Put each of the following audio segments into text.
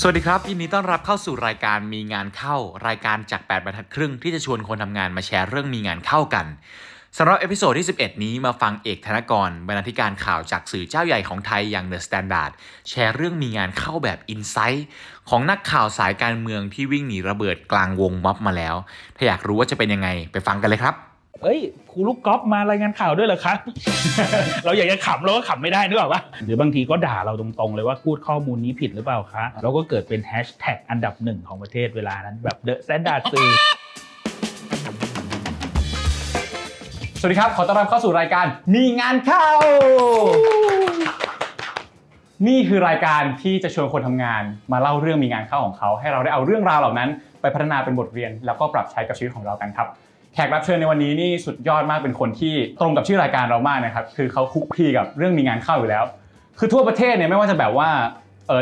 สวัสดีครับยินดีต้อนรับเข้าสู่รายการมีงานเข้ารายการจาก 8บรรทัดครึ่งที่จะชวนคนทำงานมาแชร์เรื่องมีงานเข้ากันสำหรับ episode ที่ 11 นี้มาฟังเอกธนกรบรรณาธิการข่าวจากสื่อเจ้าใหญ่ของไทยอย่าง The Standard แชร์เรื่องมีงานเข้าแบบ insight ของนักข่าวสายการเมืองที่วิ่งหนีระเบิดกลางวงม็อบมาแล้ว ถ้าอยากรู้ว่าจะเป็นยังไงไปฟังกันเลยครับ เอ้ยครูลูกกอล์ฟมารายงานข่าวด้วยเหรอคะ เราอยากจะขำเราก็ขำไม่ได้นึกออกปะหรือบางทีก็ด่าเราตรงๆเลยว่าพูดข้อมูลนี้ผิดหรือเปล่าคะแล้วก็เกิดเป็นแฮชแท็กอันดับหนึ่งของประเทศเวลานั้นแบบ The Standard สื่อสวัสดีครับ ขอต้อนรับเข้าสู่รายการมีงานเข้า นี่คือรายการที่จะชวนคนทำงาน มาเล่าเรื่องมีงานเข้าของเขา ให้เราได้เอาเรื่องราวเหล่านั้น ไปพัฒนาเป็นบทเรียน แล้วก็ปรับใช้กับชีวิตของเรากันครับ แขกรับเชิญในวันนี้นี่สุดยอดมากเป็นคนที่ตรงกับชื่อรายการเรามากนะครับ คือเขาคุกคีกับเรื่องมีงานเข้าอยู่แล้ว คือทั่วประเทศเนี่ยไม่ว่าจะแบบว่า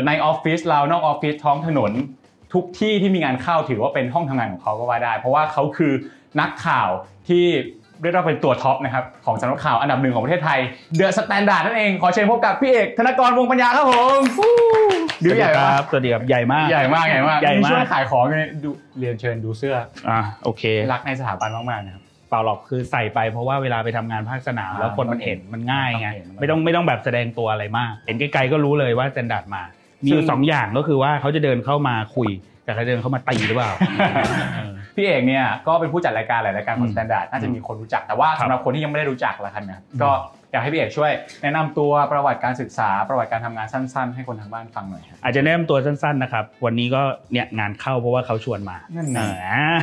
ในออฟฟิศเรานอกออฟฟิศท้องถนน ทุกที่ที่มีงานเข้าถือว่าเป็นห้องทำงานของเขาก็ว่าได้ เพราะว่าเขาคือนักข่าวที่ เรียกว่าเป็นตัวท็อปนะครับของสำนักข่าวอันดับหนึ่งของประเทศไทย The Standard นั่นเองขอเชิญพบกับพี่เอกธนกรวงศ์ปัญญาครับผมดูใหญ่มากครักบสวัสดีครับใหญ่มากใหญ่มากใหญ่มากใหญ่มากนี่ช่วยขายของเลยดูเรียนเชิญดูเสื้ออะโอเค รักในสถาบันมากๆนะครับเปล่าหรอกคือใส่ไปเพราะว่าเวลาไปทำงานภาคสนามอ่าแล้วคนมันเห็นมันง่ายไงต้องเห็นไม่ต้องไม่ต้องแบบแสดงตัวอะไรมาก เห็นไกลๆก็รู้เลยว่า Standard มา ซึ่งมีอซึ่ยู่งสองอย่างก็คือว่าเขาจะเดินเข้ามาคุยแต่เขาเดินเข้ามาตีหรือเปล่าเออ พี่เอกเนี่ยก็เป็นผู้จัดรายการหลายรายการของอืมสแตนดาร์ดน่าจะมีคนรู้จักแต่ว่าครับสำหรับคนที่ยังไม่ได้รู้จักละกันนะครับอืมก็อยากให้พี่เอกช่วย แนะนำตัวประวัติการศึกษาประวัติการทำงานสั้น ๆ ให้คนทางบ้านฟังหน่อยครับอาจจะแนะนำตัวสั้นๆนะครับวันนี้ก็เนี่ยงานเข้าเพราะว่าเขาชวนมานั่นไงเออ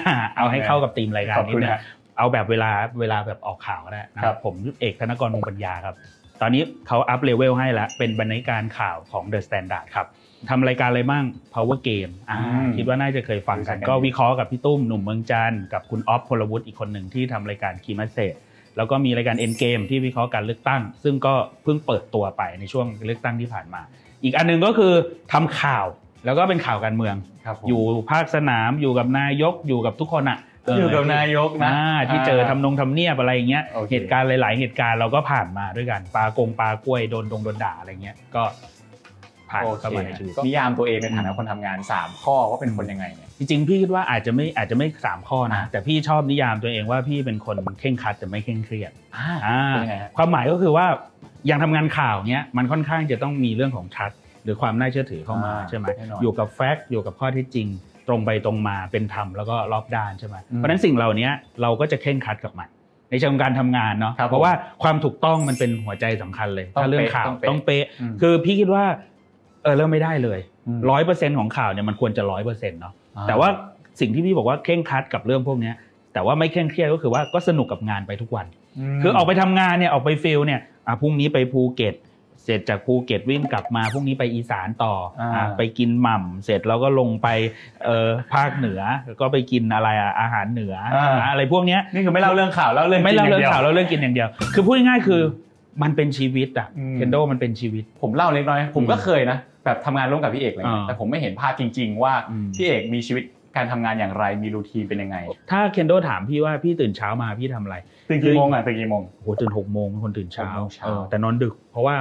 อ่าเอาให้เข้ากับธีมรายการขอบคุณนิดนึงฮะเอาแบบเวลาเวลาแบบออกข่าวก็ได้นะครับผมเอกธนกรวงศ์ปัญญาครับ ตอนนี้เขา up level ให้แล้วเป็นบรรณาธิการข่าวของ The Standard ครับ ทำรายการอะไรบ้าง Power Game อ่าอืมคิดว่าน่าจะเคยฟังกัน รู้จักกัน ก็วิเคราะห์กับพี่ตุ้มหนุ่มเมืองจันทร์กับคุณออฟพลวุฒิอีกคนหนึ่งที่ทำรายการคีมัสเซแล้วก็มีรายการ End Game ที่วิเคราะห์การเลือกตั้ง ซึ่งก็เพิ่งเปิดตัวไปในช่วงเลือกตั้งที่ผ่านมา อีกอันหนึงก็คือทำข่าวแล้วก็เป็นข่าวการเมือง ครับผมอยู่ภาคสนามอยู่กับนายกอยู่กับทุกคนอะเอยู่กับนายกนะ อ่าที่เจอทำนงทำเนียบอะไรอย่างเงี้ยโอเค เหตุการณ์หลาย ๆ เหตุการณ์เราก็ผ่านมาด้วยกันปลากงปลากล้วยโดนดงโดนด่าอะไรเงี้ยก็ ผ่านโอเข้าเคมาในชีวิตนิยามตัวเองในฐานะคนทำงาน 3 ข้อว่าเป็นคนยังไงเนี่ยจริงๆพี่คิดว่าอาจจะไม่อาจจะไม่สามข้อนะอ่าแต่พี่ชอบนิยามตัวเองว่าพี่เป็นคนเคร่งครัดแต่ไม่เคร่งเครียดอ่าอ่าเป็นยังไงฮะความหมายก็คือว่าอย่างทำงานข่าวเนี้ยมันค่อนข้างจะต้องมีเรื่องของชัดหรือความน่าเชื่อถือเข้ามาอ่าใช่ไหมแน่นอนอยู่กับแฟกต์อยู่กับข้อเท็จจริง ตรงไปตรงมาเป็นธรรมแล้วก็รอบด้านใช่ไหมอืมเพราะฉะนั้นสิ่งเหล่านี้เราก็จะเคร่งครัดกับมันในเชิงการทำงานเนาะครับเพราะว่าความถูกต้องมันเป็นหัวใจสำคัญเลยต้องถ้าเรื่องเป๊ะข่าวต้องเป๊ะต้องเป๊ะอืมคือพี่คิดว่า เออเริ่มไม่ได้เลยมร้อยเปอร์เซ็นต์ของข่าวเนี่ยมันควรจะร้อยเปอร์เซ็นต์เนาะอ่าแต่ว่าสิ่งที่พี่บอกว่าเคร่งครัดกับเรื่องพวกเนี้ยแต่ว่าไม่เคร่งเครียดก็คือว่าก็สนุกกับงานไปทุกวันมคือออกไปทำงานเนี่ยออกไป field เนี่ยอะพรุ่งนี้ไปภูเก็ตเสร็จจากภูเก็ตวิ่งกลับมาพรุ่งนี้ไปอีสานต่ออะไปกินหม่ำเสร็จแล้วก็ลงไปเอ่อภาคเหนือก็ไปกินอะไรอะอาหารเหนืออาอะไรพวกเนี้ยนี่คือไม่เล่าเรื่องข่าวเล่าเรื่องไม่เล่าจเรื่องย่ดียข่าวเล่าเรื่องกินอย่างเดียว คือพูดง่ายๆคือมันเป็นชีวิตอะอืมเคนโดมันเป็นชีวิต ผมเล่าเล็กน้อยผมก็อืมเคยนะ แบบทำงานร่วมกับพี่เอกอะไรเงี้ยอ่าแต่ผมไม่เห็นภาพจริง ๆ ว่าอืมพี่เอกมีชีวิตการทำงานอย่างไรมีรูทีนเป็นยังไง ถ้าเคนโดถามพี่ว่าพี่ตื่นเช้ามาพี่ทำอะไรตื่นกี่โมงอะตื่นกี่โมงโหตื่นหกโมงเป็นคนตื่นเช้าหกโมงเช้าเออแต่นอนดึก เพราะว่า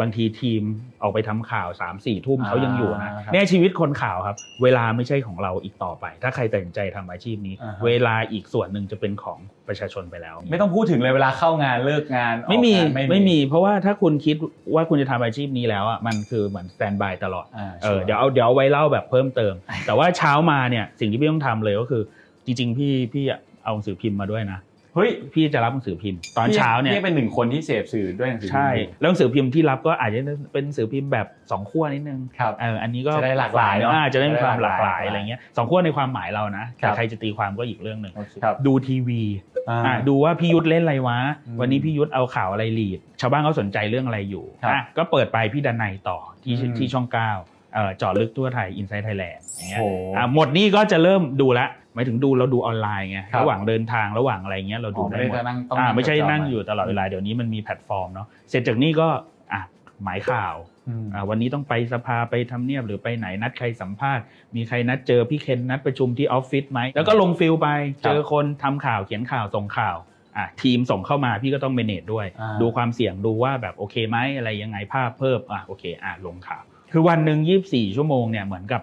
บางทีทีมออกไปทำข่าว3ามสี่ทุ่มอ่าเขายังอยู่นะครับเนี่ยชีวิตคนข่าวครับ เวลาไม่ใช่ของเราอีกต่อไป ถ้าใครตัดสินใจทำอาชีพนี้อ่าฮะเวลาอีกส่วนหนึ่งจะเป็นของประชาชนไปแล้ว ไม่ต้องพูดถึงเลยเวลาเข้างานเลิกงานไม่มีออกงานไม่มี เพราะว่าถ้าคุณคิดว่าคุณจะทำอาชีพนี้แล้วอะมันคือเหมือนสแตนบายตลอดอ่าเออเดี๋ยวเอาเดี๋ยวเอาไว้เล่าแบบเพิ่มเติม แต่ว่าเช้ามาเนี่ยสิ่งที่พี่ต้องทำเลยก็คือ จริง ๆ พี่พี่เอาหนังสือพิมพ์มาด้วยนะ เฮ้ยพี่จะรับหนังสือพิมพ์ ตอนเช้าเนี่ยพี่เป็นหนึ่งคนที่เสพสื่อด้วยหนังสือใช่แล้วหนังสือพิมพ์ที่รับก็อาจจะเป็นหนังสือพิมพ์แบบสองขั้วนิดนึงครับเอออันนี้ก็จะได้หลากหลายเนอะอ่จะได้มีความจะหได้ลากหหลาลายยอะอะไรไรเงี้ยสองขั้วในความหมายเรานะแต่ใครจะตีความก็อีกเรื่องหนึ่งครับดูทีวีอ่าอะดูว่าพี่ยุทธเล่นอะไรวะอืมวันนี้พี่ยุทธเอาข่าวอะไร lead ชาวบ้านเขาสนใจเรื่องอะไรอยู่ครับอะก็เปิดไปพี่ดนัยต่อที่อืมที่ช่องเก้าเอ่อเจาะลึกทั่วไทย Inside Thailand อย่างเงี้ยโอ้อะหมดนี่ก็จะเริ่มดูละ หมายถึงดูเราดูออนไลน์ไงครับ ระหว่างเดินทางระหว่างอะไรเงี้ยเราอ๋ดูอไม่ได้ได้หมดจะนั่งต้องอ่าไม่ใช่จอนั่งอยู่ตลอดเวลาเดี๋ยวนี้มันมีแพลตฟอร์มเนาะเสร็จจากนี้ก็อะหมายข่าวอืม อ่าวันนี้ต้องไปสภาไปทำเนียบหรือไปไหนนัดใครสัมภาษณ์มีใครนัดเจอพี่เคนนัดประชุมที่ออฟฟิศไหมแล้วก็ลง field ไปครับเจอคนทำข่าวเขียนข่าวส่งข่าวอะทีมส่งเข้ามาพี่ก็ต้อง manage ด้วย อ่า ดูความเสี่ยงดูว่าแบบโอเคไหมอะไรยังไงภาพเพิ่มอะโอเคอะลงข่าว คือวันหนึ่ง24 ชั่วโมงเนี่ยเหมือนกับ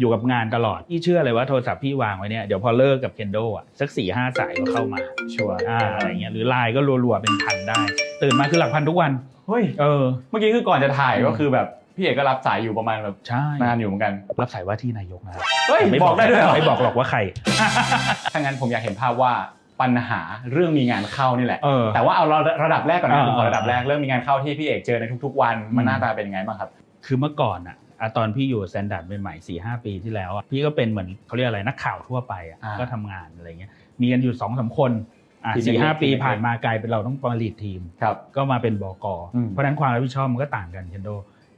อยู่กับงานตลอดพี่เชื่อเลยว่าโทรศัพท์พี่วางไว้เนี่ยเดี๋ยวพอเลิกกับเคนโดอะสักสี่ห้าสายก็เข้ามาชัวร์อ่าอะไรเงี้ยหรือไลน์ก็รัวๆเป็นพันได้ ตื่นมาคือหลักพันทุกวันเฮ้ยเออเมื่อกี้คือก่อนจะถ่ายอืมก็คือแบบพี่เอกก็รับสายอยู่ประมาณแบบใช่นานอยู่เหมือนกัน รับสายว่าที่นายกนะครับเฮ้ยไม่บอกได้ด้วยเหรอไม่บอกหรอกว่าใครถ้างั้นผมอยากเห็นภาพว่าปัญหาเรื่องมีงานเข้านี่แหละเออแต่ว่าเอาระดับแรกก่อนนะอ่าผมขอระดับแรกเรื่องมีงานเข้าที่พี่เอกเจอในทุกๆ วันอืมมันหน้าตาเป็นยังไงบ้างครับ คือเมื่อก่อนอะ อะตอนพี่อยู่ Standard ใหม่ๆสี่ห้าปีที่แล้วอะพี่ก็เป็นเหมือนเขาเรียกอะไรนักข่าวทั่วไปอะอ่าก็ทำงานอะไรเงี้ยมีกันอยู่สองสามคนอะทีมสี่ห้าเล็กๆปีทีมเล็กๆผ่านมากลายเป็นเราต้องมาลีดทีมครับก็มาเป็นบกอืมเพราะฉะนั้นความรับผิดชอบมันก็ต่างกันเคนโด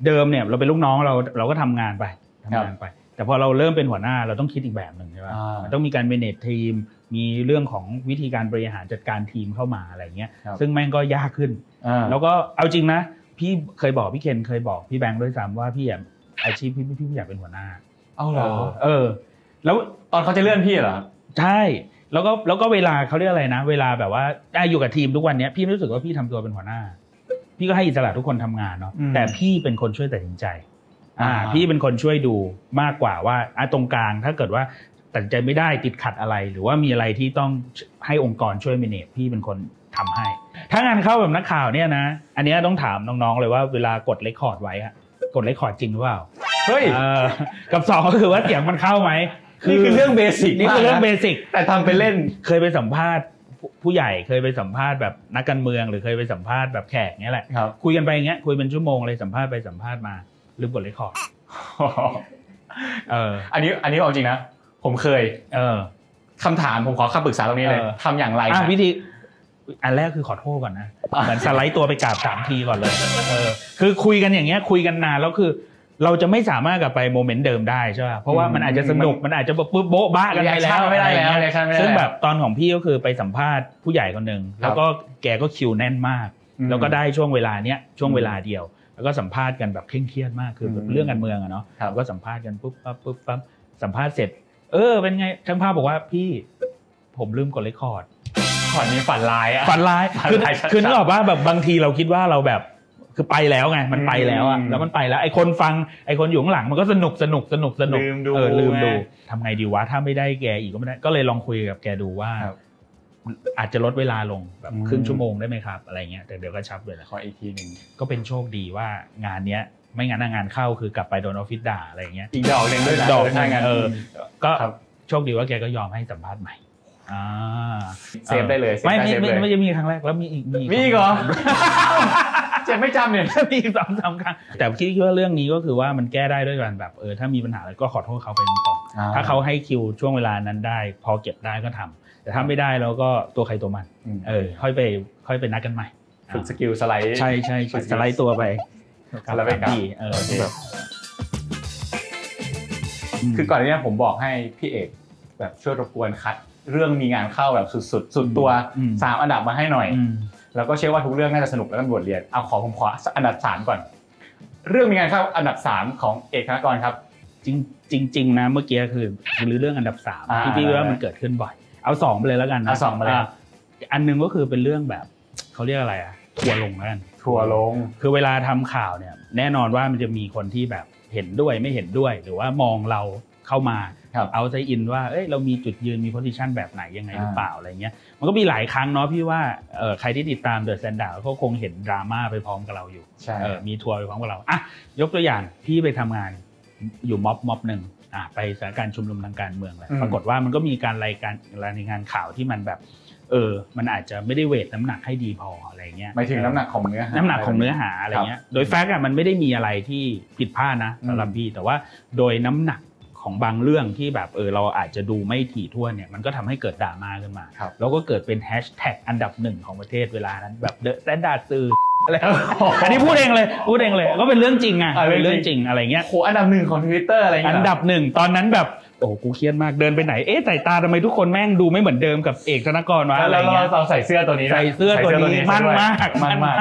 เดิมเนี่ยเราเป็นลูกน้องเราเราก็ทำงานไปทำงานไป แต่พอเราเริ่มเป็นหัวหน้าเราต้องคิดอีกแบบหนึ่งใช่ไหมอ่ามัมันต้องมีการ manage ทีม มีเรื่องของวิธีการบริหารจัดการทีมเข้ามาอะไรเงี้ยครับซึ่งแม่งก็ยากขึ้นอ่าแล้วก็เอาจริงนะพี่เคยบอกพี่เคนเคยบอกพี่แบงค์ด้วยซ้ำว่าพี่ อยากอาชีพพี่พี่พี่อยากเป็นหัวหน้าเอาเหรอเออ แล้วตอนเขาจะเลื่อนพี่เหรอครับใช่แล้วก็แล้วก็เวลาเขาเรียกอะไรนะ เวลาแบบว่าได้อยู่กับทีมทุกวันเนี้ยพี่รู้สึกว่าพี่ทำตัวเป็นหัวหน้า พี่ก็ให้อิสระทุกคนทำงานเนาะอืมแต่พี่เป็นคนช่วยตัดสินใจอ่าอ่า พี่เป็นคนช่วยดูมากกว่าว่าอะตรงกลางถ้าเกิดว่าตัดสินใจไม่ได้ติดขัดอะไร หรือว่ามีอะไรที่ต้องให้องค์กรช่วยเมเนจพี่เป็นคนทำให้ ถ้างานเข้าแบบนักข่าวเนี่ยนะ อันเนี้ยต้องถามน้องๆเลยว่าเวลากดเรคคอร์ดไว้อะ กด record จริงหรือเปล่าเฮ้ยเออกับสองก็คือว่าเสียงมันเข้าไหมนี่คือเรื่อง basic นี่คือเรื่อง basic แต่ทำไปเล่นเคยไปสัมภาษณ์ผู้ผู้ใหญ่เคยไปสัมภาษณ์แบบนักการเมืองหรือเคยไปสัมภาษณ์แบบแขกเนี้ยแหละครับคุยกันไปอย่างเงี้ยคุยเป็นชั่วโมงเลยสัมภาษณ์ไปสัมภาษณ์มาลืมกด record เอออันนี้อันนี้เอาจริงนะผมเคย เออคำถามผมขอคำปรึกษาตรงนี้เลยเออทำอย่างไรอะนะวิธี อันแรกคือขอโทษก่อนนะอะเหมือนสไลด์ตัวไปกราบสามทีก่อนเลยเออคือคุยกันอย่างเงี้ยคุยกันนานแล้วคือ เราจะไม่สามารถกลับไปโมเมนต์เดิมได้ใช่ป่ะเพราะว่ามันอาจจะสนุกมันอาจจะแบบปุ๊บโบ๊ะบ้ากันไปแล้วไม่ได้อะรแล้วเงี้ยเรียกชั่นไม่ได้ซึ่งล้วแบบตอนของพี่ก็คือไปสัมภาษณ์ผู้ใหญ่คนหนึ่งแล้วก็แกก็คิวแน่นมากอืมแล้วก็ได้ช่วงเวลาเนี้ยช่วงเวลาเดียว แล้วก็สัมภาษณ์กันแบบเคร่งเครียดมากคือแบบอืมเรื่องการเมืองอะเนาะครับแล้วก็สัมภาษณ์กันปุ๊บปั๊บปุ๊บปั๊บสัมภาษณ์เสร็จ เออเป็นไงช่างภาพบอกว่าพี่ผมลืมกดเรคคอร์ด ขอนี้ฝันร้ายอะฝันร้ายฝันคือร้ายชัดๆคือนึกออกว่าแบบบางทีเราคิดว่าเราแบบคือไปแล้วไงมันไปแล้วอะอืมแล้วมันไปแล้วไอ้คนฟังไอ้คนอยู่ข้างหลังมันก็สนุกสนุกสนุกสนุกลืมดูเออลืมดูไงทำไงดีวะถ้าไม่ได้แกอีกก็ไม่ได้ก็เลยลองคุยกับแกดูว่าครับอาจจะลดเวลาลงแบบอืมครึ่งชั่วโมงได้ไหมครับ อะไรเงี้ยแต่เดี๋ยวก็ชับเลยแหละขออีกทีหนึ่งก็เป็นโชคดีว่างานเนี้ยไม่งั้นงานเข้าคือกลับไปโดนออฟฟิศด่าอะไรเงี้ยอีกดอกหนึ่งด้วยนะดอกถ้างั้นเออก็ครับโชคดีว่าแกก็ยอมให้สัมภาษณ์ใหม่ อ่า save ได้เลย save ไม่ได้ไม่เซฟไม่เลยไม่จะมีครั้งแรกแล้วมีอีกมีมีอีกเหรอเจ็บไม่จำเนี่ยมีอีกสองสามครั้งแต่คิดว่าเรื่องนี้ก็คือว่ามันแก้ได้ด้วยกันแบบเออถ้ามีปัญหาอะไรก็ขอโทษเขาไปตรงๆถ้าเขาให้คิวช่วงเวลานั้นได้ พอเก็บได้ก็ทำแต่ถ้าไม่ได้แล้วก็ตัวใครตัวมันอืมเออค่อยไปค่อยไปนัดกันใหม่ฝึก skill slide ใช่ใช่ใช่สไลด์ตัวไปสไลด์ไปกลับที่เออโอเคแบบคือก่อนหน้านี้ผมบอกให้พี่เอก แบบช่วยรบกวนคัด เรื่องมีงานเข้าแบบสุดๆสุดตัวอืมสามอันดับมาให้หน่อยอืมแล้วก็เชื่อว่าทุกเรื่องน่าจะสนุกและเป็นบทเรียนเอาขอผมขออันดับสามก่อน เรื่องมีงานเข้าอันดับสามของเอกธนกรครับจริงจริงๆนะเมื่อกี้คือคือเรื่องอันดับสามอ่าที่พี่ได้ว่ามันเกิดขึ้นบ่อยเอาสองไปเลยแล้วกันนะเอาสองมาเลยครับอันหนึงก็คือเป็นเรื่องแบบเขาเรียกอะไรอะทัวร์ลงแล้วกันทัวร์ลง คือเวลาทำข่าวเนี่ย แน่นอนว่ามันจะมีคนที่แบบเห็นด้วยไม่เห็นด้วย หรือว่ามองเราเข้ามาครับ เอาใจอินว่าเอ้ยเรามีจุดยืนมีโพสิชันแบบไหนยังไงอ่าหรือเปล่าอะไรเงี้ยมันก็มีหลายครั้งเนาะพี่ว่าเออใครที่ติดตามเดอะแซนด์ก็คงเห็นดราม่าไปพร้อมกับเราอยู่ใช่เออมีทัวร์ไปพร้อมกับเราอะยกตัวอย่างพี่ไปทำงานอยู่ม็อบม็อบหนึ่งอะไปสถานการณ์ชุมนุมทางการเมืองแหละอืมปรากฏว่ามันก็มีการรายการรายงานข่าวที่มันแบบเออ มันอาจจะไม่ได้เวทน้ำหนักให้ดีพออะไรเงี้ยหมายถึงน้ำหนักของเนื้อหา น้ำหนักของเนื้อหาอะไรเงี้ย โดยแฟกต์อะมันไม่ได้มีอะไรที่ผิดพลาดนะอืมสำหรับพี่ แต่ว่าโดยน้ำหนัก ของบางเรื่องที่แบบเออเราอาจจะดูไม่ถี่ถ้วนเนี่ยมันก็ทำให้เกิดดราม่าขึ้นมาครับแล้วก็เกิดเป็นแฮชแท็กอันดับหนึ่งของประเทศเวลานั้นแบบ The Standard สื่ออะไรอันนี้พูดเองเลยพูดเองเลยก็เป็นเรื่องจริงอะอ่าเป็นเรื่องเรื่องจริงอะไรเงี้ยโหอันดับหนึ่งของทวิตเตอร์อะไรอย่างเงี้ยอันดับหนึ่งตอนนั้นแบบ โอ้กูเครียดมากเดินไปไหนเอ๊ะสายตาทำไมทุกคนแม่งดูไม่เหมือนเดิมกับเอกธนกรวะแล้วอะไรเราเงี้ยเราใส่เสื้อตัวนี้นะใส่เสื้อตัวนี้ใส่มั่นเสื้อมากมั่นมาก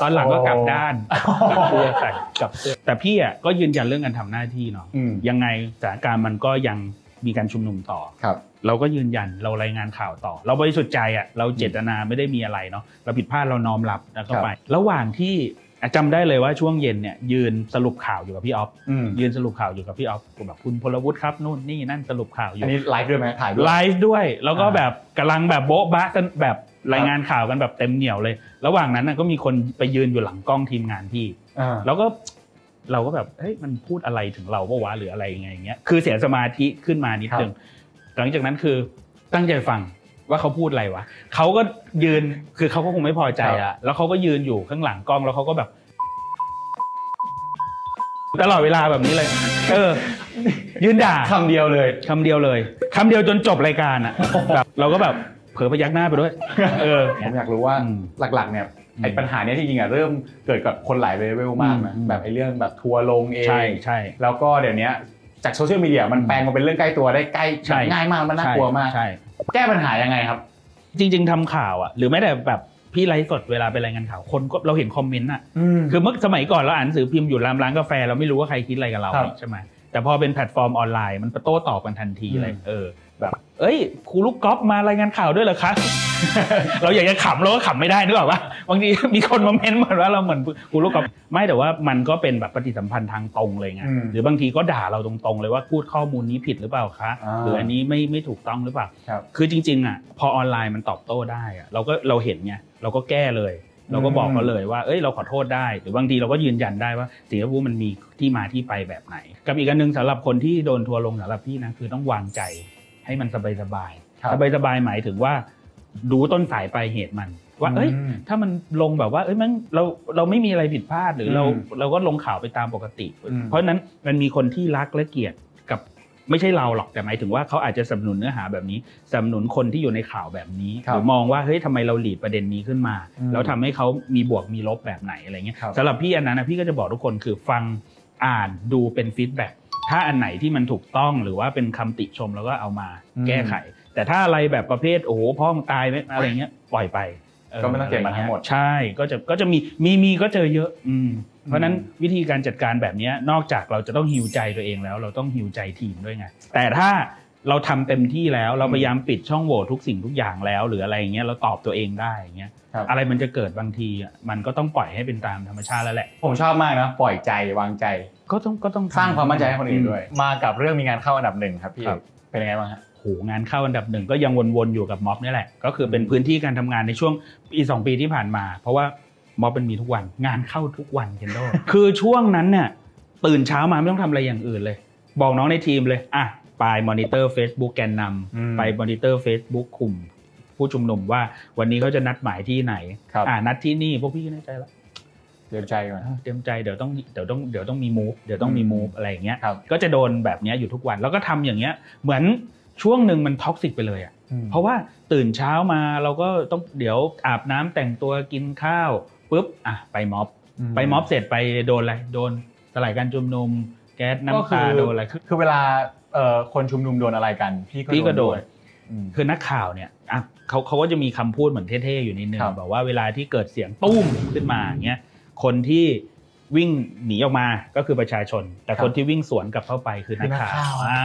ตอนหลังก็กลับด้านโอ้กับเสื้อใส่กับเสื้อแต่พี่อะก็ยืนยันเรื่องการทำหน้าที่เนาะอืม ยังไงสถานการณ์มันก็ยังมีการชุมนุมต่อ ครับ เราก็ยืนยันเรารายงานข่าวต่อ เราบริสุทธิ์ใจอะเราเจตนาไม่ได้มีอะไรเนาะเราผิดพลาดเราน้อมรับแล้วก็ครับไป ระหว่างที่อะ จำได้เลยว่าช่วงเย็นเนี่ยยืนสรุปข่าวอยู่กับพี่ออฟอืมยืนสรุปข่าวอยู่กับพี่ออฟแบบคุณพลวุฒิครับนู่นนี่นั่นสรุปข่าวอยู่อันนี้ไลฟ์ด้วยไหมถ่ายด้วยไลฟ์ด้วย แล้วก็อ่าแบบกำลังแบบโบ๊ะบะกันแบบรายงานข่าวกันแบบเต็มเหนียวเลย ระหว่างนั้นนะก็มีคนไปยืนอยู่หลังกล้องทีมงานพี่อ่าแล้วก็เราก็แบบเฮ้ยมันพูดอะไรถึงเราปะวะหรืออะไรยังไงอย่างเงี้ยคือเสียสมาธิขึ้นมานิดนึงหลังจากนั้นคือตั้งใจฟัง ว่าเขาพูดอะไรวะเขาก็ยืนคือเขาก็คงไม่พอใจอะแล้วเขาก็ยืนอยู่ข้างหลังกล้องแล้วเขาก็แบบตลอดเวลาแบบนี้เลย เออ ยืนด่าคำเดียวเลยคำเดียวเลยคำเดียวจนจบรายการอะแบบเราก็แบบเผลอพยักหน้าไปด้วย เออผมอยากรู้ว่าอืมหลักๆ เนี่ยอืมไอ้ปัญหาเนี้ยที่จริงๆอะเริ่มเกิดกับคนหลายเลเวลมากนะอืมแบบไอ้เรื่องแบบทัวร์ลงเองใช่ใช่แล้วก็เดี๋ยวนี้จากโซเชียลมีเดียมันแปลงมาเป็นเรื่องใกล้ตัวได้ใกล้ใช่ง่ายมากมันน่ากลัวมากใช่ แก้ปัญหายังไงครับ จริง ๆทำข่าวอะ หรือแม้แต่แบบพี่ไลฟ์สดเวลาไปรายงานข่าวคนก็เราเห็นคอมเมนต์อะมคือเมื่อสมัยก่อนเราอ่านหนังสือพิมพ์อยู่รามร้านกาแฟเราไม่รู้ว่าใครคิดอะไรกับเราครับใช่ไหมแต่พอเป็นแพลตฟอร์มออนไลน์มันโต้ตอบกันทันทีเลยอืมเออ แบบ เอ้ยครูลูกกอล์ฟมารายงานข่าวด้วยเหรอคะ เราอยากจะขำเราก็ขำไม่ได้นึกออกปะบางทีมีคนมา ment เหมือนว่าเราเหมือนครูลูกกอล์ฟไม่แต่ว่ามันก็เป็นแบบปฏิสัมพันธ์ทางตรงเลยไงอืมหรือบางทีก็ด่าเราตรงๆ เลยว่าพูดข้อมูลนี้ผิดหรือเปล่าคะอ่าหรืออันนี้ไม่ไม่ถูกต้องหรือเปล่าครับคือจริง ๆอะพอออนไลน์มันตอบโต้ได้อะเราก็เราเห็นไงเราก็แก้เลยเราก็บอกเขาเลยว่า เอ้ย เราขอโทษได้ หรือบางทีเราก็ยืนยันได้ว่าสิ่งที่พูดมันมีที่มาที่ไปแบบไหน กับอีกอันหนึ่งสำหรับคนที่โดนทัวร์ลงสำหรับพี่นะคือต้องวางใจ ให้มันสบายสบายครับสบายสบายๆหมายถึงว่า ดูต้นสายปลายเหตุมัน ว่า เอ้ยอืมถ้ามันลงแบบว่า เอ้ยมันเราเราไม่มีอะไรผิดพลาดหรือเราอืมเราก็ลงข่าวไปตามปกติอืมเพราะฉะนั้นมันมีคนที่รักและเกลียดกับไม่ใช่เราหรอกแต่หมายถึงว่าเขาอาจจะสนับสนุนเนื้อหาแบบนี้สนับสนุนคนที่อยู่ในข่าวแบบนี้ครับหรือมองว่าเฮ้ยทำไมเราหลีดประเด็นนี้ขึ้นมาอืมแล้วทำให้เขามีบวกมีลบแบบไหนอะไรเงี้ยครับสำหรับพี่อันนั้นนะพี่ก็จะบอกทุกคนคือฟังอ่านดูเป็นฟีดแบ็ก ถ้าอันไหนที่มันถูกต้องหรือว่าเป็นคำติชมแล้วก็เอามาแก้ไข แต่ถ้าอะไรแบบประเภทโอ้โหพ่อมึงตายไหมอะไรเงี้ยปล่อยไปก็ไม่ต้องเก็บมาทั้งหมดใช่ก็จะก็จะมีมีมีก็เจอเยอะ อืมเพราะฉะนั้นวิธีการจัดการแบบเนี้ยนอกจากเราจะต้องฮิวใจตัวเองแล้ว เราต้องฮิวใจทีมด้วยไงแต่ถ้าเราทำเต็มที่แล้วเราพยายามปิดช่องโหว่ทุกสิ่งทุกอย่างแล้ว หรืออะไรอย่างเงี้ยเราตอบตัวเองได้อย่างเงี้ยครับอะไรมันจะเกิดบางทีอะมันก็ต้องปล่อยให้เป็นตามธรรมชาติแล้วแหละ ผมชอบมากนะปล่อยใจวางใจ ก็ต้องก็ต้องทำสร้างความมั่นใจให้คนอื่นด้วย มากับเรื่องมีงานเข้าอันดับหนึ่งครับพี่ครับเป็นยังไงบ้างฮะโหงานเข้าอันดับหนึ่งก็ยังวนๆอยู่กับม็อบนี่แหละ ก็คือเป็นพื้นที่การทำงานในช่วงปีสองปีที่ผ่านมา เพราะว่าม็อบมันมีทุกวัน งานเข้าทุกวันเคนโดคือช่วงนั้นเนี่ยตื่นเช้ามาไม่ต้องทำอะไรอย่างอื่นเลย บอกน้องในทีมเลยอะไปมอนิเตอร์ Facebook แกนนอืมำไปมอนิเตอร์ Facebook กลุ่มผู้ชุมนุมว่าวันนี้เขาจะนัดหมายที่ไหนครับอ่านัดที่นี่พวกพี่ก็แน่ใจแล้ว เตรียมใจก่อน เตรียมใจเดี๋ยวต้องเดี๋ยวต้องเดี๋ยวต้องมี move เดี๋ยวต้องมีอืม move อะไรอย่างเงี้ยครับก็จะโดนแบบเนี้ยอยู่ทุกวันแล้วก็ทำอย่างเงี้ยเหมือนช่วงหนึ่งมัน toxic ไปเลยอะเพราะว่าตื่นเช้ามาเราก็ต้องเดี๋ยวอาบน้ำแต่งตัวกินข้าวปุ๊บอะไปม็อบ ไปม็อบเสร็จไปโดนอะไรโดนสลายการชุมนุม แก๊สน้ำตาก็คือโดนอะไรคือคือเวลาเอ่อคนชุมนุมโดนอะไรกัน พี่ก็พี่ก็โดนด้วยอืมคือนักข่าวเนี่ยอะเขาเขาก็จะมีคำพูดเหมือนเท่ๆอยู่นิดนึงครับบอกว่าเวลาที่เกิดเสียงตุ้มขึ้นมาอย่างเงี้ย คนที่วิ่งหนีออกมาก็คือประชาชน แต่คนที่วิ่งสวนกลับเข้าไปคือนักข่าวอ่า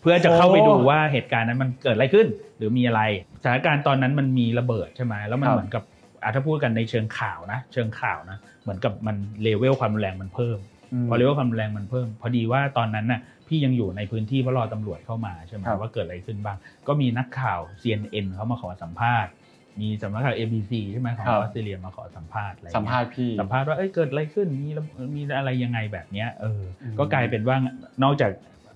เพื่อจะเข้าไปดูว่าเหตุการณ์นั้นมันเกิดอะไรขึ้น หรือมีอะไรสถานการณ์ตอนนั้นมันมีระเบิดใช่ไหมแล้วมันเหมือนกับอะถ้าพูดกันในเชิงข่าวนะ เชิงข่าวนะเหมือนกับมันเลเวลความรุนแรงมันเพิ่มมพอเรียกว่าความรุนแรงมันเพิ่ม พอดีว่าตอนนั้นน่ะพี่ยังอยู่ในพื้นที่เพราะรอตำรวจเข้ามาใช่ไหมครับว่าเกิดอะไรขึ้นบ้าง ก็มีนักข่าว CNN เขามาขอสัมภาษณ์ มีสำนักข่าว ABC ใช่ไหมของครัอบอสเตรเลียมาขอสัมภาษณ์อะไรสัมภาษณ์พี่สัมภาษณ์ว่าเอ้ยเกิดอะไรขึ้นมีระมีอะไรยังไงแบบเนี้ยเอออมก็กลายเป็นว่านอกจาก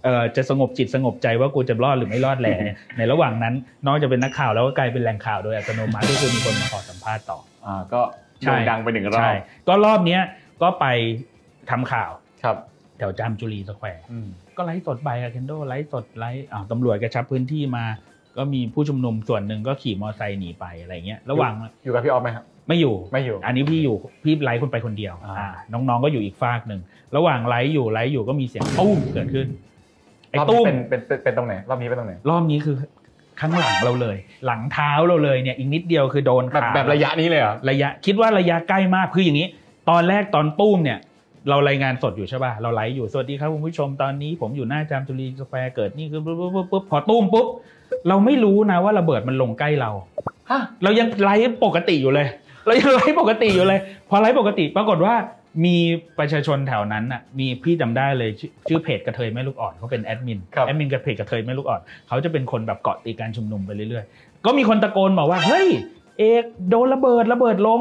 เอ่อจะสงบจิตสงบใจว่ากูจะรอดหรือไม่รอดแหละเนี่ยในระหว่างนั้นนอกจากเป็นนักข่าวแล้วก็กลายเป็นแหล่งข่าวโดยอัตโนมัติก็คือมีคนมาขอสัมภาษณ์ต่ออ่าก็ใช่โด่งดังไปหนึ่งรอใช่บก็รอบเนี้ยก็ไปทำข่าวครับแถวจามจุรีสแควร์อืมก็ไลฟ์สดไปอะเคนโดไลฟ์สดไลฟ์อ่าวตำรวจกระชับพื้นที่มา ก็มีผู้ชุมนุมส่วนหนึ่งก็ขี่มอเตอร์ไซค์หนีไปอะไรเงี้ยระหว่างอยู่กับพี่ออฟไหมครับไม่อยู่ไม่อยู่ อันนี้พี่อยู่พี่ไลฟ์คนไปคนเดียวอ่าอ่าน้องๆก็อยู่อีกฝากหนึ่งระหว่างไลฟ์อยู่ไลฟ์อยู่ก็มีเสียงตุ้มเกิดขึ้นไอ้ตุ้มรอบตุ้นี้มเป็นเป็นเป็นเป็นตรงไหนรอบนี้เป็นตรงไหนรอบนี้คือข้างหลังเราเลย หลังเท้าเราเลยเนี่ยอีกนิดเดียวคือโดนแบบขาแบบระยะนี้เลยเหรอระยะคิดว่าระยะใกล้มากคืออย่างนี้ ตอนแรกตอนตุ้มเนี่ย เรารายงานสดอยู่ใช่ป่ะ เราไลฟ์อยู่ สวัสดีครับคุณผู้ชมตอนนี้ผมอยู่หน้าจามจุรีสแควร์เกิดนี่คือปุ๊บปุ๊บปุ๊บปุ๊บพอตุ้มปุ๊บ เราไม่รู้นะว่าระเบิดมันลงใกล้เราฮะเรายังไลฟ์ปกติอยู่เลย เรายังไลฟ์ปกติอยู่เลย พอไลฟ์ปกติปรากฏว่ามีประชาชนแถวนั้นน่ะมีพี่จำได้เลยชื่อชื่อเพจกะเทยแม่ลูกอ่อนเขาเป็นแอดมินครับแอดมินกับเพจกะเทยแม่ลูกอ่อนเขาจะเป็นคนแบบเกาะติดการชุมนุมไปเรื่อยๆ ก็มีคนตะโกนบอกว่าเฮ้ยเอกโดนระเบิดระเบิดลง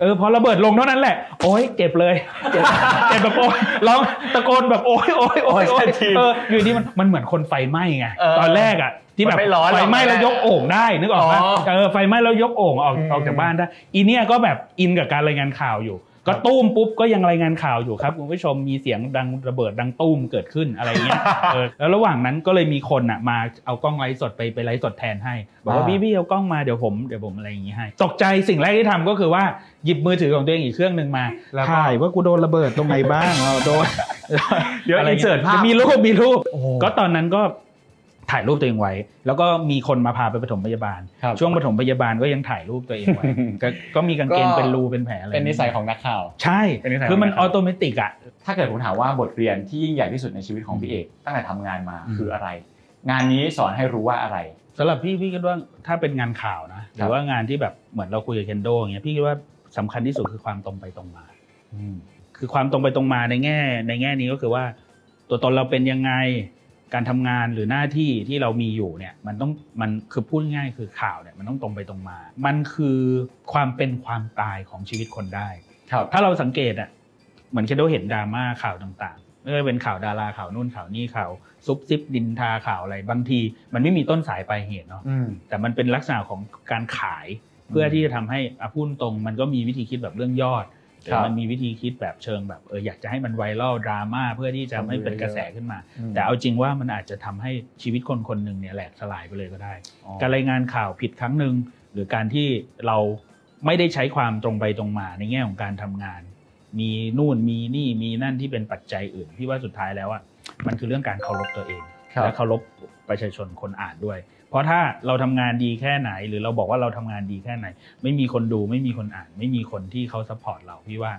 เออพอระเบิดลงเท่านั้นแหละ โอ๊ยเจ็บเลยเจ็บเจ็บแบบโอ๊ยร้องตะโกนแบบโอ๊ยโอ๊ยโอ๊ยโอ๊ยโอ๊ยทันทีเอออยู่ดีมันมันเหมือนคนไฟไหม้ไงเออตอนแรกอะที่แบบมันไม่ร้อนหรอกไฟไหม้แล้วยกโอ่งได้นึกออกปะอ๋อเออไฟไหม้แล้วยกโอ่งออกอืมออกจากบ้านได้อีเนี่ยก็แบบอินกับการรายงานข่าวอยู่ ก็ตุ้มปุ๊บก็ยังรายงานข่าวอยู่ครับ คุณผู้ชมมีเสียงดังระเบิดดังตุ้มเกิดขึ้นอะไรเงี้ยเออแล้วระหว่างนั้นก็เลยมีคนอะมาเอากล้องไลฟ์สดไปไปไลฟ์สดแทนให้บอกว่าอ่าพี่พี่เอากล้องมาเดี๋ยวผมเดี๋ยวผมอะไรอย่างงี้ให้ตกใจสิ่งแรกที่ทำก็คือว่าหยิบมือถือของตัวเองอีกเครื่องหนึ่งมาแล้วก็ถ่ายว่ากูโดนระเบิดตรงไหนบ้างเอาโดนเดี๋ยวอะไรอินเสิร์ตภาพมีรูปมีรูปโอ้โหก็ตอนนั้นก็ ถ่ายรูปตัวเองไว้ แล้วก็มีคนมาพาไปปฐมพยาบาลครับช่วงปฐมพยาบาลก็ยังถ่ายรูปตัวเองไว้ ก็ก็มีกางเกงก็เป็นรูเป็นแผลอะไรเป็นนิสัยของนักข่าว ใช่เป็นนิสัยคือมันของอนัอกโตข่าวเมติกอะถ้าเกิดผมถามว่าบทเรียนที่ยิ่งใหญ่ที่สุดในชีวิตของพี่เอกตั้งแต่ทำงานมาอืมคืออะไร งานนี้สอนให้รู้ว่าอะไรสำหรับพี่พี่คิดว่าถ้าเป็นงานข่าวนะหรือว่างานที่แบบเหมือนเราคุยกับเคนโดอย่างเงี้ยพี่คิดว่าสำคัญที่สุดคือความตรงไปตรงมาคือความตรงไปตรงมาในแง่ ในแง่นี้ก็คือว่า ตัวตนเราเป็นยังไง การทำงานหรือหน้าที่ที่เรามีอยู่เนี่ยมันต้องมันคือพูดง่ายๆคือข่าวเนี่ยมันต้องตรงไปตรงมา มันคือความเป็นความตายของชีวิตคนได้ครับถ้าเราสังเกตอะเหมือนแค่เราเห็นดราม่าข่าวต่างๆไม่ว่าเป็นข่าวดาราข่าวนู่นข่าวนี่ข่าวซุบซิบดินทาข่าวอะไรบางที มันไม่มีต้นสายปลายเหตุเนาะอืมแต่มันเป็นลักษณะของการขายเพื่อที่จะทำให้อะพูดตรง มันก็มีวิธีคิดแบบเรื่องยอด หรือครับมันมีวิธีคิดแบบเชิงแบบเอออยากจะให้มันไวรัลดราม่าเพื่อที่จะไม่เป็นกระแสขึ้นมาอืมแต่เอาจริงว่ามันอาจจะทำให้ชีวิตคนคนหนึ่งเนี่ยแหลกสลายไปเลยก็ได้อ๋อการรายงานข่าวผิดครั้งหนึ่งหรือการที่เราไม่ได้ใช้ความตรงไปตรงมาในแง่ของการทำงาน มีนู่นมีนี่มีนั่นที่เป็นปัจจัยอื่นพี่ว่าสุดท้ายแล้วอะมันคือเรื่องการเคารพตัวเองครับและเคารพประชาชนคนอ่านด้วย เพราะถ้าเราทำงานดีแค่ไหน หรือเราบอกว่าเราทำงานดีแค่ไหน ไม่มีคนดูไม่มีคนอ่าน ไม่มีคนที่เขา support เราพี่ว่า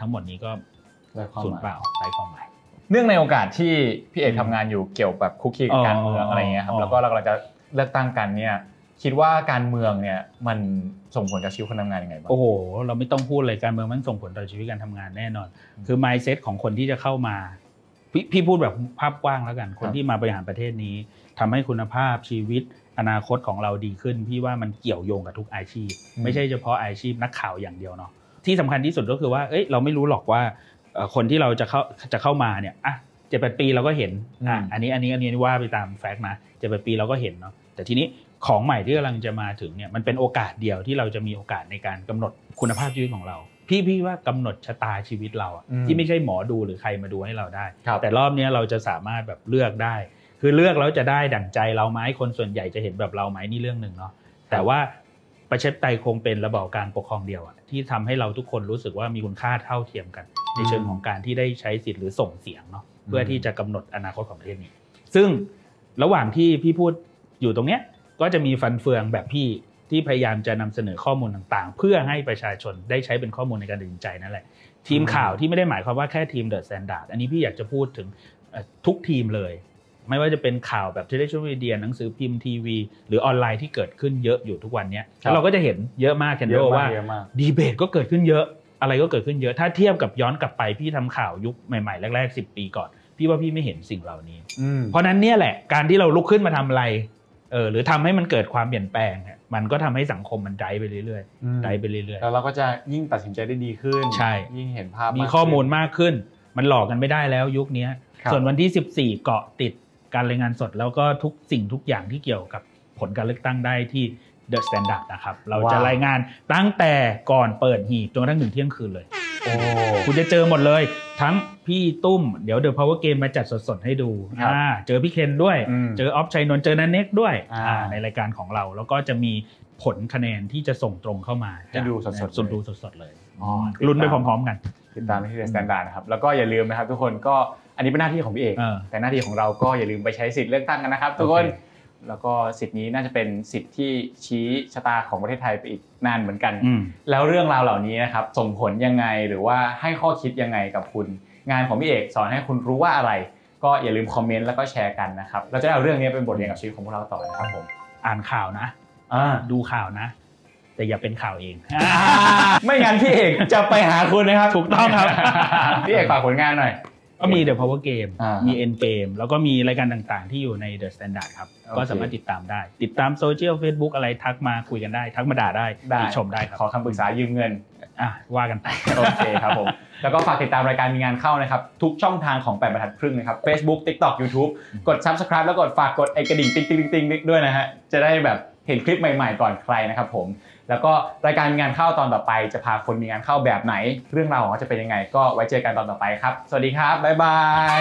ทั้งหมดนี้ก็ได้ความสูญหมายเปล่าไร้ความหมายเนื่องในโอกาสที่พี่เอกอืมทำงานอยู่เกี่ยวกับคลุกคลีกับการเมืองอ๋ออะไรเงี้ยครับอ๋อแล้วก็เรากำลังจะเลือกตั้งกันเนี่ยคิดว่าการเมืองเนี่ยมันส่งผลกับชีวิตคนทำงานยังไงบ้างโอ้โหเราไม่ต้องพูดเลยการเมืองมันส่งผลต่อชีวิตการทำงานแน่นอน คือ mindset ของคนที่จะเข้ามา พพี่พูดแบบภาพกว้างแล้วกัน คนที่มาบริหารประเทศนี้ทำให้คุณภาพชีวิตอนาคตของเราดีขึ้น พี่ว่ามันเกี่ยวโยงกับทุกอาชีพอืมไม่ใช่เฉพาะอาชีพนักข่าวอย่างเดียวเนาะที่สำคัญที่สุดก็คือว่าเอ้ยเราไม่รู้หรอกว่าเอ่อคนที่เราจะเข้าจะเข้ามาเนี่ยอะเจ็ดแปดปีเราก็เห็นอะอันนี้อันนี้อันนี้ว่าไปตามแฟกต์นะเจ็ดแปดปีเราก็เห็นเนาะแต่ทีนี้ของใหม่ที่กำลังจะมาถึงเนี่ยมันเป็นโอกาสเดียวที่เราจะมีโอกาสในการกำหนดคุณภาพชีวิตของเรา พี่พี่ว่ากำหนดชะตาชีวิตเราอะอืมที่ไม่ใช่หมอดูหรือใครมาดูให้เราได้ครับแต่รอบเนี้ยเราจะสามารถแบบเลือกได้ คือเลือกแล้วจะได้ดั่งใจเราไหมคนส่วนใหญ่จะเห็นแบบเราไหมนี่เรื่องหนึ่งเนาะแต่ว่าประชาธิปไตยคงเป็นระบอบการปกครองเดียวอะที่ทำให้เราทุกคนรู้สึกว่ามีคุณค่าเท่าเทียมกัน ในเชิงของการที่ได้ใช้สิทธิ์หรือส่งเสียงเนาะเพื่อที่จะกำหนดอนาคตของประเทศนี้ ซึ่งระหว่างที่พี่พูดอยู่ตรงเนี้ยก็จะมีฟันเฟืองแบบพี่ ที่พยายามจะนำเสนอข้อมูลต่างๆ เพื่อให้ประชาชนได้ใช้เป็นข้อมูลในการตัดสินใจนั่นแหละทีมข่าวที่ไม่ได้หมายความว่าแค่ทีม The Standard อันนี้พี่อยากจะพูดถึงเอ่อทุกทีมเลย ไม่ว่าจะเป็นข่าวแบบ television media หนังสือพิมพ์ทีวี หรือออนไลน์ที่เกิดขึ้นเยอะอยู่ทุกวันเนี้ยครับแล้วเราก็จะเห็นเยอะมากเคนโดเยอะมากว่าเยอะมากดีเบตก็เกิดขึ้นเยอะอะไรก็เกิดขึ้นเยอะถ้าเทียบกับย้อนกลับไปพี่ทำข่าวยุคใหม่ๆแรกๆ10 ปีก่อน พี่ว่าพี่ไม่เห็นสิ่งเหล่านี้อืมเพราะนั้นเนี่ยแหละการที่เราลุกขึ้นมาทำอะไร เออหรือทำให้มันเกิดความเปลี่ยนแปลงเนี่ยมันก็ทำให้สังคมมันไดไปเรื่อยอืมๆไดไปเรื่อยแล้วเราก็จะยิ่งตัดสินใจได้ดีขึ้นใช่ยิ่งเห็นภาพๆมีากข้อมูลขึ้นมากขึ้น มันหลอกกันไม่ได้แล้วยุคเนี้ยครับส่วนวันที่ 14 เกาะติดการรายงานสดแล้วก็ทุกสิ่งทุกอย่างที่เกี่ยวกับผลการเลือกตั้งได้ที่ The Standard นะครับ เราจะรายงานตั้งแต่ก่อนเปิดหีบจนกระทั่งถึงเที่ยงคืนเลย โอ้คุณจะเจอหมดเลยทั้ง พี่ตุ้ม เดี๋ยวเดอะพาวเวอร์เกมมาจัดสดๆให้ดูครับอ่าเจอพี่เคนด้วยอืมเจอออฟชัยนนท์เจอนันเน็กด้วยอ่าอ่าในรายการของเรา แล้วก็จะมีผลคะแนนที่จะส่งตรงเข้ามาให้ดูสดๆจากเลยสดดูสดๆเลยอ๋อลุ้นไปพร้อมๆกันติดตามที่ The Standard นะครับแล้วก็อย่าลืมนะครับทุกคนก็อันนี้เป็นหน้าที่ของพี่เอกเออแต่หน้าที่ของเราก็อย่าลืมไปใช้สิทธิ์เลือกตั้งกันนะครับทุกคนโอเคแล้วก็สิทธิ์นี้น่าจะเป็นสิทธิ์ที่ชี้ชะตาของประเทศไทยไปอีกนานเหมือนกันอืมแล้วเรื่องราวเหล่านี้นะครับส่งผลยังไงหรือว่าให้ข้อคิดยังไงกับคุณ งานของพี่เอกสอนให้คุณรู้ว่าอะไร ก็อย่าลืมคอมเมนต์แล้วก็แชร์กันนะครับเราจะได้เอาเรื่องนี้เป็นบทเรียนกับชีวิตของพวกเราต่อนะครับผมอ่านข่าวนะอ่าดูข่าวนะ แต่อย่าเป็นข่าวเอง ไม่งั้นพี่เอกจะไปหาคุณนะครับ ถูกต้องครับ พี่เอกฝากผลงานหน่อย ก็มี The Power Game อ่ามีมี End Game แล้วก็มีรายการต่างๆ ที่อยู่ใน The Standard ครับโอเคก็สามารถติดตามได้ ติดตามโซเชียล Facebook อะไรทักมาคุยกันได้ ทักมาด่าได้ได้ติชมได้ครับ ขอคำปรึกษายืมเงิน อะว่ากันไปโอเคครับผม แล้วก็ฝากติดตามรายการมีงานเข้านะครับ ทุกช่องทางของแปดบรรทัดครึ่งนะครับ Facebook TikTok YouTube กด Subscribe แล้วกดฝากกดไอกระดิ่งติ๊งติ๊งติ๊งติ๊งด้วยนะฮะจะได้แบบเห็นคลิปใหม่ๆก่อนใครนะครับผม แล้วก็รายการมีงานเข้าตอนต่อไป จะพาคนมีงานเข้าแบบไหน เรื่องราวของเขาจะเป็นยังไง ก็ไว้เจอกันตอนต่อไปครับ สวัสดีครับบ๊ายบาย